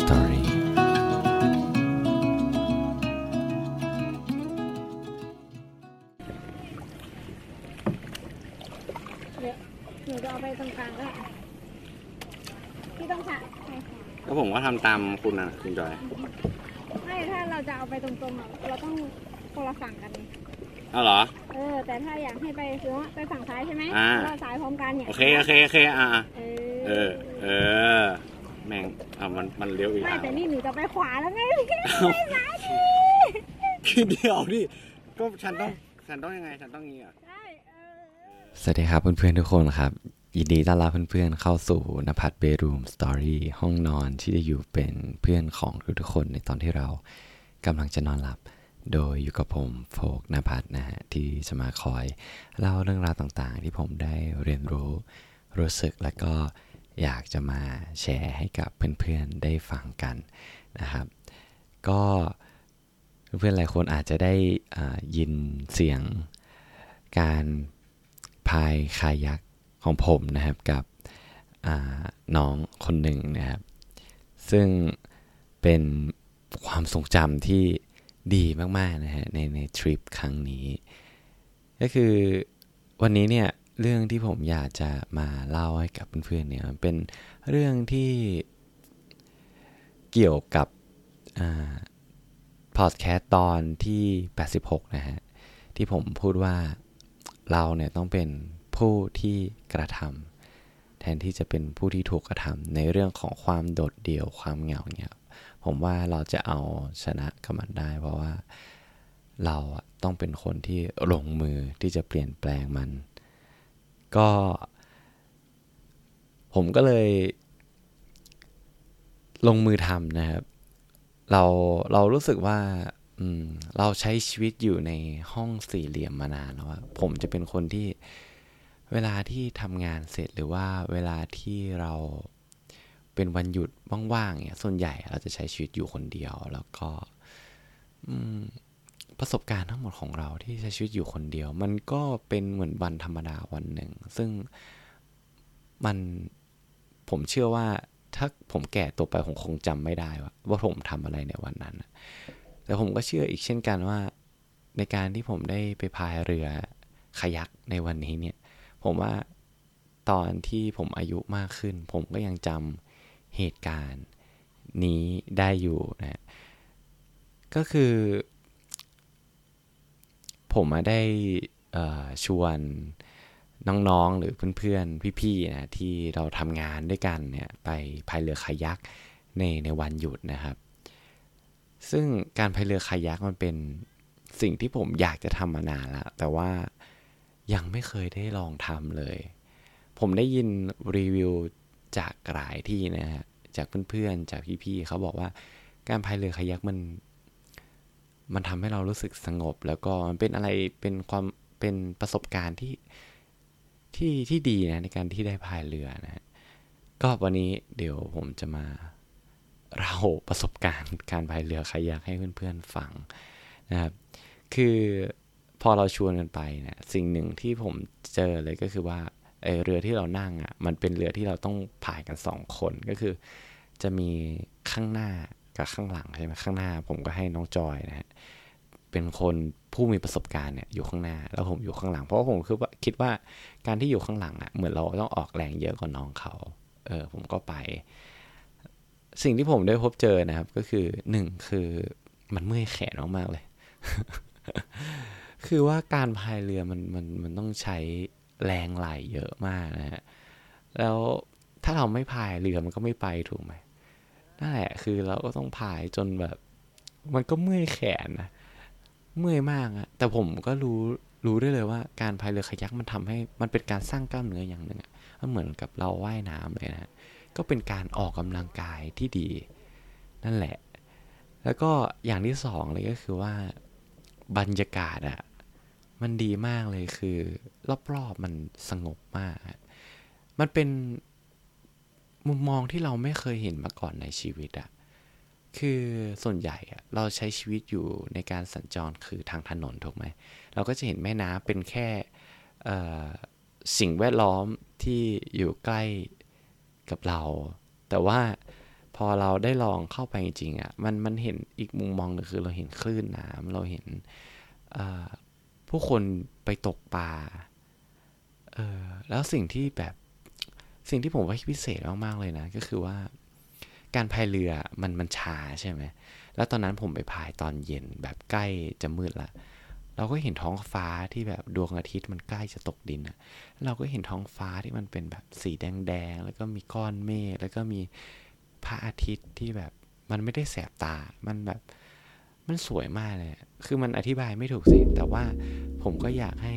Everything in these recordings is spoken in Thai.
Story เดี๋ยวหนูจะเอาไปตรงกลางก็ได้พี่ต้องฉะใช่ค่ะก็ผมก็ทำตามคุณนะคุณจอย ไม่ถ้าเราจะเอาไปตรงๆอะเราต้องคนละฝั่งกันเอาเหรอ เออ แต่ถ้าอยากให้ไปคือว่าไปฝั่งซ้ายใช่ไหมอ่า เราซ้ายพร้อมกันเนี่ยโอเค โอเค โอเค อ่าเอเออเออ แม่งอะมันมันเลี้ยวอีกไม่อะแต่นี่หนูจะไปขวาแล้วไงคือเดียวดิก็ฉันต้องฉันต้องยังไงฉันต้องงี้อะใช่เออสวัสดีครับเพื่อนๆทุกคนครับยินดีต้อนรับเพื่อนๆเข้าสู่นภัทรเบรูมสตอรี่ห้องนอนที่จะอยู่เป็นเพื่อนของทุกๆคนในตอนที่เรากำลังจะนอนหลับ โดยอยู่กับผมโฟกนภัทรนะฮะที่จะมาคอยเล่าเรื่องราวต่างๆ ที่ผมได้เรียนรู้รู้สึกและก็ อยากจะมาแชร์ให้กับเพื่อนๆได้ฟังกันนะครับ ก็เพื่อนๆหลายคนอาจจะได้ยินเสียงการพายคายักของผมนะครับกับน้องคนหนึ่งนะครับ ซึ่งเป็นความทรงจำที่ดีมากๆนะฮะในในทริปครั้งนี้ ก็คือวันนี้เนี่ย เรื่องที่ผมอยากจะมาเล่าให้กับเพื่อนๆเนี่ยมันเป็นเรื่องที่เกี่ยวกับพอดแคสต์ตอนที่ 86 นะฮะ ที่ผมพูดว่าเราเนี่ยต้องเป็นผู้ที่กระทำแทนที่จะเป็นผู้ที่ถูกกระทำในเรื่องของความโดดเดี่ยวความเหงาเนี่ยผมว่าเราจะเอาชนะกับมันได้ เพราะว่าเราต้องเป็นคนที่ลงมือที่จะเปลี่ยนแปลงมัน ก็ ผมก็เลย ลงมือทำนะครับ เราเรารู้สึกว่าเราใช้ชีวิตอยู่ในห้องสี่เหลี่ยมมานานแล้วผมจะเป็นคนที่เวลาที่ทำงานเสร็จหรือว่าเวลาที่เราเป็นวันหยุดว่างๆเนี่ยส่วนใหญ่เราจะใช้ชีวิตอยู่คนเดียว แล้วก็ อืม ประสบการณ์ทั้งหมดของเราที่ใช้ชีวิตอยู่คนเดียว มันก็เป็นเหมือนวันธรรมดาวันหนึ่ง ซึ่งมันผมเชื่อว่าถ้าผมแก่ตัวไปผมคงจำไม่ได้ว่าว่าผมทำอะไรในวันนั้น แต่ผมก็เชื่ออีกเช่นกันว่าในการที่ผมได้ไปพายเรือคายักในวันนี้เนี่ย ผมว่าตอนที่ผมอายุมากขึ้น ผมก็ยังจำเหตุการณ์นี้ได้อยู่นะ ก็คือ ผมมาได้ชวนน้องๆ หรือเพื่อนๆ พี่ๆ นะที่เราทำงานด้วยกันเนี่ยไปพายเรือคายักในในวันหยุดนะครับ ซึ่งการพายเรือคายักมันเป็นสิ่งที่ผมอยากจะทำมานานล้วแต่ว่ายังไม่เคยได้ลองทำเลย ผมได้ยินรีวิวจากหลายที่นะฮะจากเพื่อนๆ จากพี่ๆ เขาบอกว่าการพายเรือคายักมัน มันทำให้เรารู้สึกสงบ แล้วก็มันเป็นอะไรเป็นความเป็นประสบการณ์ที่ที่ที่ดีนะในการที่ได้พายเรือนะก็วันนี้เดี๋ยวผมจะมาเล่าประสบการณ์การพายเรือใคายักให้เพื่อนๆฟังนะครับ คือพอเราชวนกันไปเนี่ยสิ่งหนึ่งที่ผมเจอเลยก็คือว่าเออเรือที่เรานั่งอะมันเป็นเรือที่เราต้องพายกันสองคนก็คือ จะมีข้างหน้า กับข้างหลังใช่ไหมข้างหน้า ผมก็ให้น้องจอยนะฮะเป็นคนผู้มีประสบการณ์เนี่ยอยู่ข้างหน้า แล้วผมอยู่ข้างหลัง เพราะผมคือว่าคิดว่าการที่อยู่ข้างหลังอะเหมือนเราต้องออกแรงเยอะกว่าน้องเขาเออผมก็ไป สิ่งที่ผมได้พบเจอนะครับ ก็คือหนึ่งคือมันเมื่อยแขนมากๆเลย คือว่าการพายเรือมันมันมันต้องใช้แรงไหลเยอะมากนะฮะแล้วถ้าเราไม่พายเรือมันก็ไม่ไปถูกไหม นั่นแหละคือเราก็ต้องพายจนแบบ มันก็เมื่อยแขนนะเมื่อยมากอะแต่ผมก็รู้รู้ได้เลยว่าการพายเรือคายักมันทำให้มันเป็นการสร้างกล้ามเนื้ออย่างหนึ่งอะมันเหมือนกับเราว่ายน้ำเลยนะก็เป็นการออกกำลังกายที่ดี นั่นแหละ แล้วก็อย่างที่สองเลยก็คือว่าบรรยากาศอะมันดีมากเลยคือ รอบๆมันสงบมาก มันเป็น มุมมองที่เราไม่เคยเห็นมาก่อนในชีวิตอะคือส่วนใหญ่อะเราใช้ชีวิตอยู่ในการสัญจรคือทางถนนถูกไหม เราก็จะเห็นแม่น้ำเป็นแค่สิ่งแวดล้อมที่อยู่ใกล้กับเรา แต่ว่าพอเราได้ลองเข้าไปจริงๆอะมันมันเห็นอีกมุมมองหนึ่งคือเราเห็นคลื่นน้ำเราเห็นผู้คนไปตกปลาเออแล้วสิ่งที่แบบ สิ่งที่ผมว่าพิเศษมากๆเลยนะ ก็คือว่า การพายเรือมันมันช้าใช่ไหมแล้วตอนนั้นผมไปพายตอนเย็นแบบใกล้จะมืดละเราก็เห็นท้องฟ้าที่แบบดวงอาทิตย์มันใกล้จะตกดินอะเราก็เห็นท้องฟ้าที่มันเป็นแบบสีแดงๆ แล้วก็มีก้อนเมฆ แล้วก็มีพระอาทิตย์ที่แบบมันไม่ได้แสบตา มันแบบมันสวยมากเลย คือมันอธิบายไม่ถูกสิ แต่ว่าผมก็อยากให้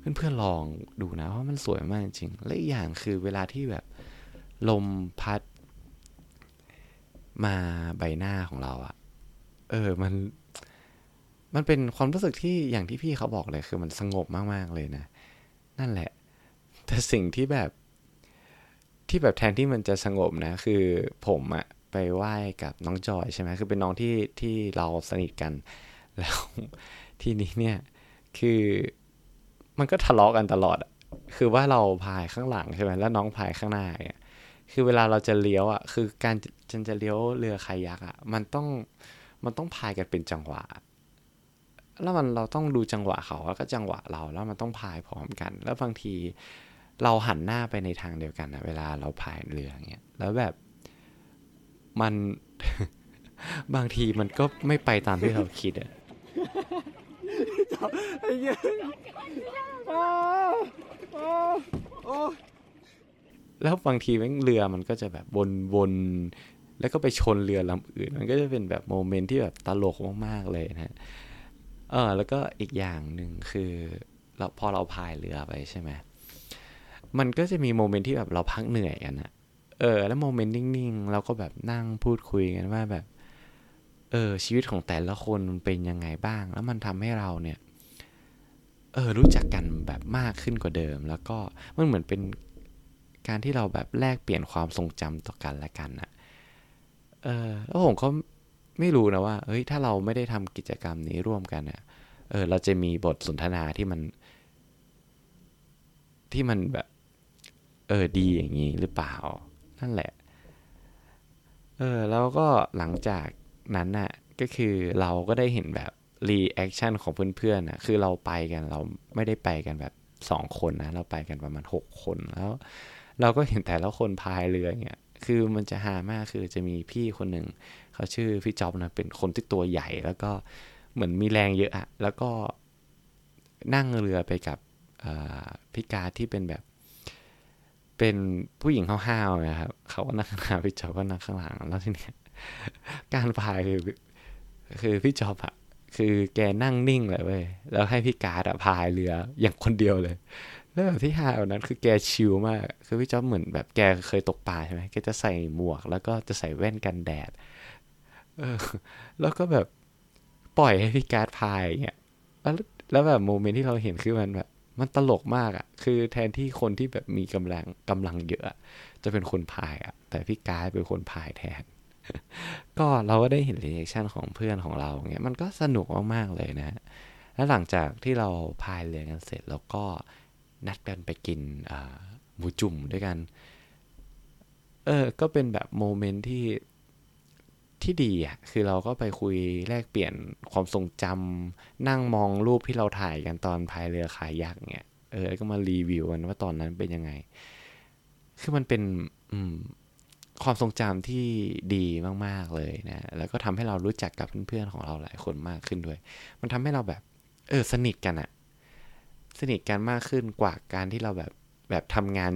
เพื่อนๆลองดูนะเพราะมันสวยมากจริงและอีกอย่างคือเวลาที่แบบลมพัด มาใบหน้าของเราอะเออมัน มันเป็นความรู้สึกที่อย่างที่พี่เขาบอกเลยคือมันสงบมากๆเลยนะ นั่นแหละ แต่สิ่งที่แบบที่แบบแทนที่มันจะสงบนะ คือผมอะไปไหว้กับน้องจอยใช่ไหมคือเป็นน้องที่ที่เราสนิทกัน แล้วทีนี้เนี่ยคือ มันก็ทะเลาะกันตลอดคือว่าเราพายข้างหลังใช่ไหมแล้วน้องพายข้างหน้าเนี่ยคือเวลาเราจะเลี้ยวอะคือการจะจะเลี้ยวเรือคายักอะมันต้องมันต้องพายกันเป็นจังหวะ แล้วมันเราต้องดูจังหวะเขาแล้วก็จังหวะเราแล้วมันต้องพายพร้อมกัน แล้วบางทีเราหันหน้าไปในทางเดียวกันนะเวลาเราพายเรือเงี้ยแล้วแบบมันบางทีมันก็ไม่ไปตามที่เราคิดอะ ไอ้เหี้ยแล้วบางทีแม่งเรือมันก็จะแบบวนๆแล้วก็ไปชนเรือลำอื่น มันก็จะเป็นแบบโมเมนต์ที่แบบตลกมากๆเลยนะเออแล้วก็อีกอย่างหนึ่งคือเราพอเราพายเรือไปใช่ไหมมันก็จะมีโมเมนต์ที่แบบเราพักเหนื่อยกันอะเออ แล้วโมเมนต์นิ่งๆเราก็แบบนั่งพูดคุยกันว่าแบบ เออชีวิตของแต่ละคนมันเป็นยังไงบ้าง แล้วมันทำให้เราเนี่ยเออรู้จักกันแบบมากขึ้นกว่าเดิม แล้วก็มันเหมือนเป็นการที่เราแบบแลกเปลี่ยนความทรงจำต่อกันและกันอะเออแล้วผมก็ไม่รู้นะว่าเฮ้ยถ้าเราไม่ได้ทำกิจกรรมนี้ร่วมกันอะเออเราจะมีบทสนทนาที่มัน ที่มันแบบ เออดีอย่างนี้หรือเปล่า นั่นแหละ เออแล้วก็หลังจาก นั้นน่ะก็คือเราก็ได้เห็นแบบ reaction ของเพื่อนๆนะคือเราไปกันเราไม่ได้ไปกันแบบสองคนนะ เราไปกันประมาณหกคนแล้ว เราก็เห็นแต่ละคนพายเรือเนี่ยคือมันจะฮามากคือจะมีพี่คนหนึ่งเขาชื่อพี่จอบนะเป็นคนที่ตัวใหญ่แล้วก็เหมือนมีแรงเยอะอะแล้วก็นั่งเรือไปกับพี่กาที่เป็นแบบ เป็นผู้หญิงห้าวๆนะครับเขาก็นั่งข้างหน้าพี่จอบก็นั่งข้างหลังแล้วทีเนี้ย การพายคือคือพี่จอบอะคือแกนั่งนิ่งเลยเว้ยแล้วให้พี่กาดอะพายเรืออย่างคนเดียวเลยแล้วแบบที่ฮาแบบนั้นคือแกชิลมาก คือพี่จอบเหมือนแบบแกเคยตกปลาใช่ไหมแกจะใส่หมวก แล้วก็จะใส่แว่นกันแดด เออ แล้วก็แบบปล่อยให้พี่การ์ดพายอย่างเงี้ยแล้วแล้วแบบ moment ที่เราเห็นคือมันแบบมันตลกมากอะ่ะ คือแทนที่คนที่แบบมีกำลังกำลังเยอะ จะเป็นคนพายอะ่ะ แต่พี่การ์ดเป็นคนพายแทน ก็เราก็ได้เห็น reaction ของเพื่อนของเราเงี้ยมันก็สนุกมากๆเลยนะแล้วหลังจากที่เราพายเรือกันเสร็จแล้วก็นัดกันไปกินหมูจุ่มด้วยกัน เออ ก็เป็นแบบโมเมนต์ที่ที่ดีอะ คือเราก็ไปคุยแลกเปลี่ยนความทรงจำนั่งมองรูปที่เราถ่ายกันตอนพายเรือขายยักษ์เนี่ย เออ ก็มารีวิวกันว่าตอนนั้นเป็นยังไง คือมันเป็น ความทรงจำที่ดีมากๆเลยนะ แล้วก็ทำให้เรารู้จักกับเพื่อนๆของเราหลายคนมากขึ้นด้วย มันทำให้เราแบบ เออ สนิทกันอะสนิทกันมากขึ้นกว่าการที่เราแบบแบบทำงาน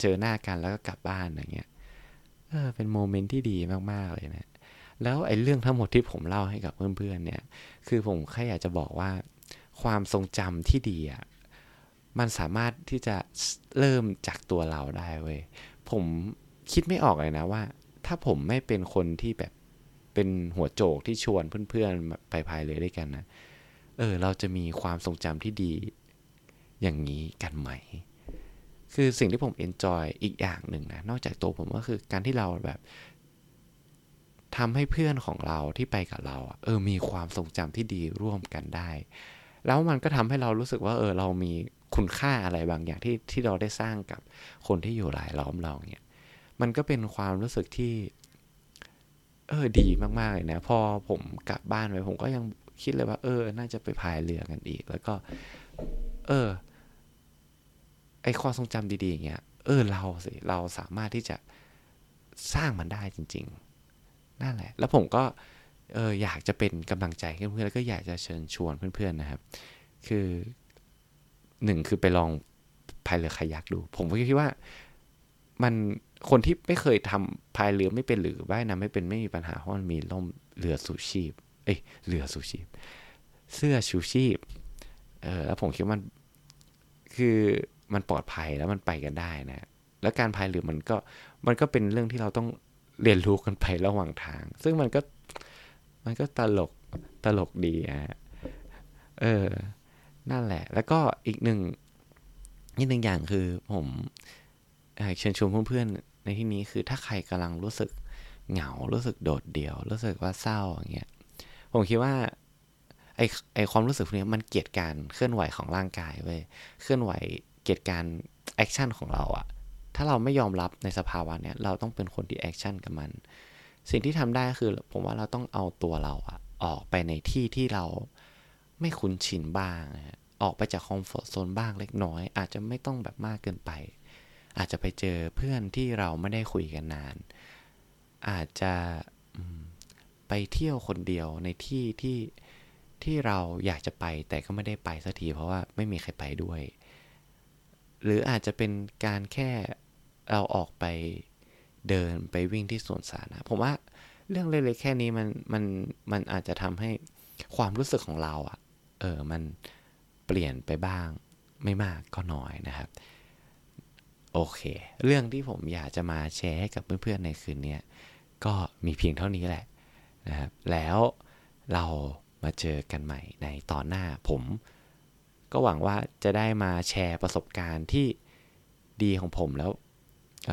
เจอหน้ากันแล้วก็กลับบ้านอะไรเงี้ย เออ เป็นโมเมนต์ที่ดีมากๆเลยนะ แล้วไอ้เรื่องทั้งหมดที่ผมเล่าให้กับเพื่อนๆเนี่ย คือผมแค่อยากจะบอกว่า ความทรงจำที่ดีอะมันสามารถที่จะเริ่มจากตัวเราได้เว้ย ผม คิดไม่ออกเลยนะว่า ถ้าผมไม่เป็นคนที่แบบเป็นหัวโจกที่ชวนเพื่อนๆไปพายเรือด้วยกันนะเออ เราจะมีความทรงจำที่ดีอย่างนี้กันไหม คือสิ่งที่ผมเอนจอยอีกอย่างหนึ่งนะ นอกจากตัวผมก็คือการที่เราแบบทำให้เพื่อนของเราที่ไปกับเราเออ มีความทรงจำที่ดีร่วมกันได้ แล้วมันก็ทำให้เรารู้สึกว่า เออ เรามีคุณค่าอะไรบางอย่างที่ที่เราได้สร้างกับคนที่อยู่หลายล้อมเราเนี่ย มันก็เป็นความรู้สึกที่ เออดีมากๆเลยนะ พอผมกลับบ้านไปผมก็ยังคิดเลยว่า เออ น่าจะไปพายเรือกันอีก แล้วก็ เออ ไอความทรงจำดีๆอย่างเงี้ย เออ เราสิ เราสามารถที่จะสร้างมันได้จริง ๆ นั่นแหละ แล้วผมก็ เออ อยากจะเป็นกำลังใจเพื่อนๆ แล้วก็อยากจะเชิญชวนเพื่อนๆ นะครับ คือหนึ่งคือไปลองพายเรือคายักดู ผมก็คิดว่า มันคนที่ไม่เคยทำพายเรือไม่เป็นหรือว่ายน้ำไม่เป็นไม่มีปัญหาเพราะมันมีล่มเรือสูชีพ เอ้ยเรือสูชีพ เสื้อชูชีพ เออแล้วผมคิดว่ามันคือมันปลอดภัยแล้วมันไปกันได้นะ แล้วการพายเรือมันก็มันก็เป็นเรื่องที่เราต้องเรียนรู้กันไประหว่างทาง ซึ่งมันก็มันก็ตลกตลกดีอะเออ นั่นแหละ แล้วก็อีกหนึ่งอีกหนึ่งอย่างคือผม เชิญชวนเพื่อนๆในที่นี้คือถ้าใครกำลังรู้สึกเหงา รู้สึกโดดเดี่ยว รู้สึกว่าเศร้าอย่างเงี้ย ผมคิดว่าไอไอความรู้สึกพวกนี้มันเกลียดการเคลื่อนไหวของร่างกายเว้ย เคลื่อนไหวเกลียดการ action ของเราอะถ้าเราไม่ยอมรับในสภาวะเนี้ยเราต้องเป็นคนที่ action กับมัน สิ่งที่ทำได้คือผมว่าเราต้องเอาตัวเราอะออกไปในที่ที่เราไม่คุ้นชินบ้าง ออกไปจากคอมฟอร์ทโซนบ้างเล็กน้อย อาจจะไม่ต้องแบบมากเกินไป อาจจะไปเจอเพื่อนที่เราไม่ได้คุยกันนาน อาจจะไปเที่ยวคนเดียวในที่ที่ที่เราอยากจะไปแต่ก็ไม่ได้ไปสักทีเพราะว่าไม่มีใครไปด้วย หรืออาจจะเป็นการแค่เราออกไปเดินไปวิ่งที่สวนสาธารณะผมว่าเรื่องเล็กๆแค่นี้มันมันมันอาจจะทำให้ความรู้สึกของเราอะ่ะ เออมันเปลี่ยนไปบ้างไม่มากก็น้อยนะครับ โอเค เรื่องที่ผมอยากจะมาแชร์ให้กับเพื่อนๆในคืนนี้ก็มีเพียงเท่านี้แหละนะครับ แล้วเรามาเจอกันใหม่ในตอนหน้าผม ก็หวังว่าจะได้มาแชร์ประสบการณ์ที่ดีของผมแล้วอ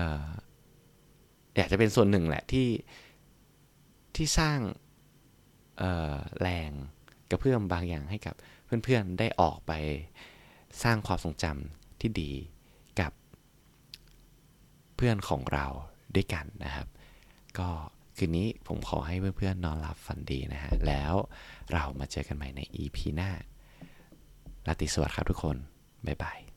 อยากจะเป็นส่วนหนึ่งแหละที่ที่สร้างแรงกระเพื่อมบางอย่างให้กับเพื่อนๆได้ออกไปสร้างความทรงจำที่ดี เพื่อนของเราด้วยกันนะครับ ก็คืนนี้ผมขอให้เพื่อนๆนอนหลับฝันดีนะฮะ แล้วเรามาเจอกันใหม่ใน EP หน้าลาติสวัสดีครับทุกคน บ๊ายบาย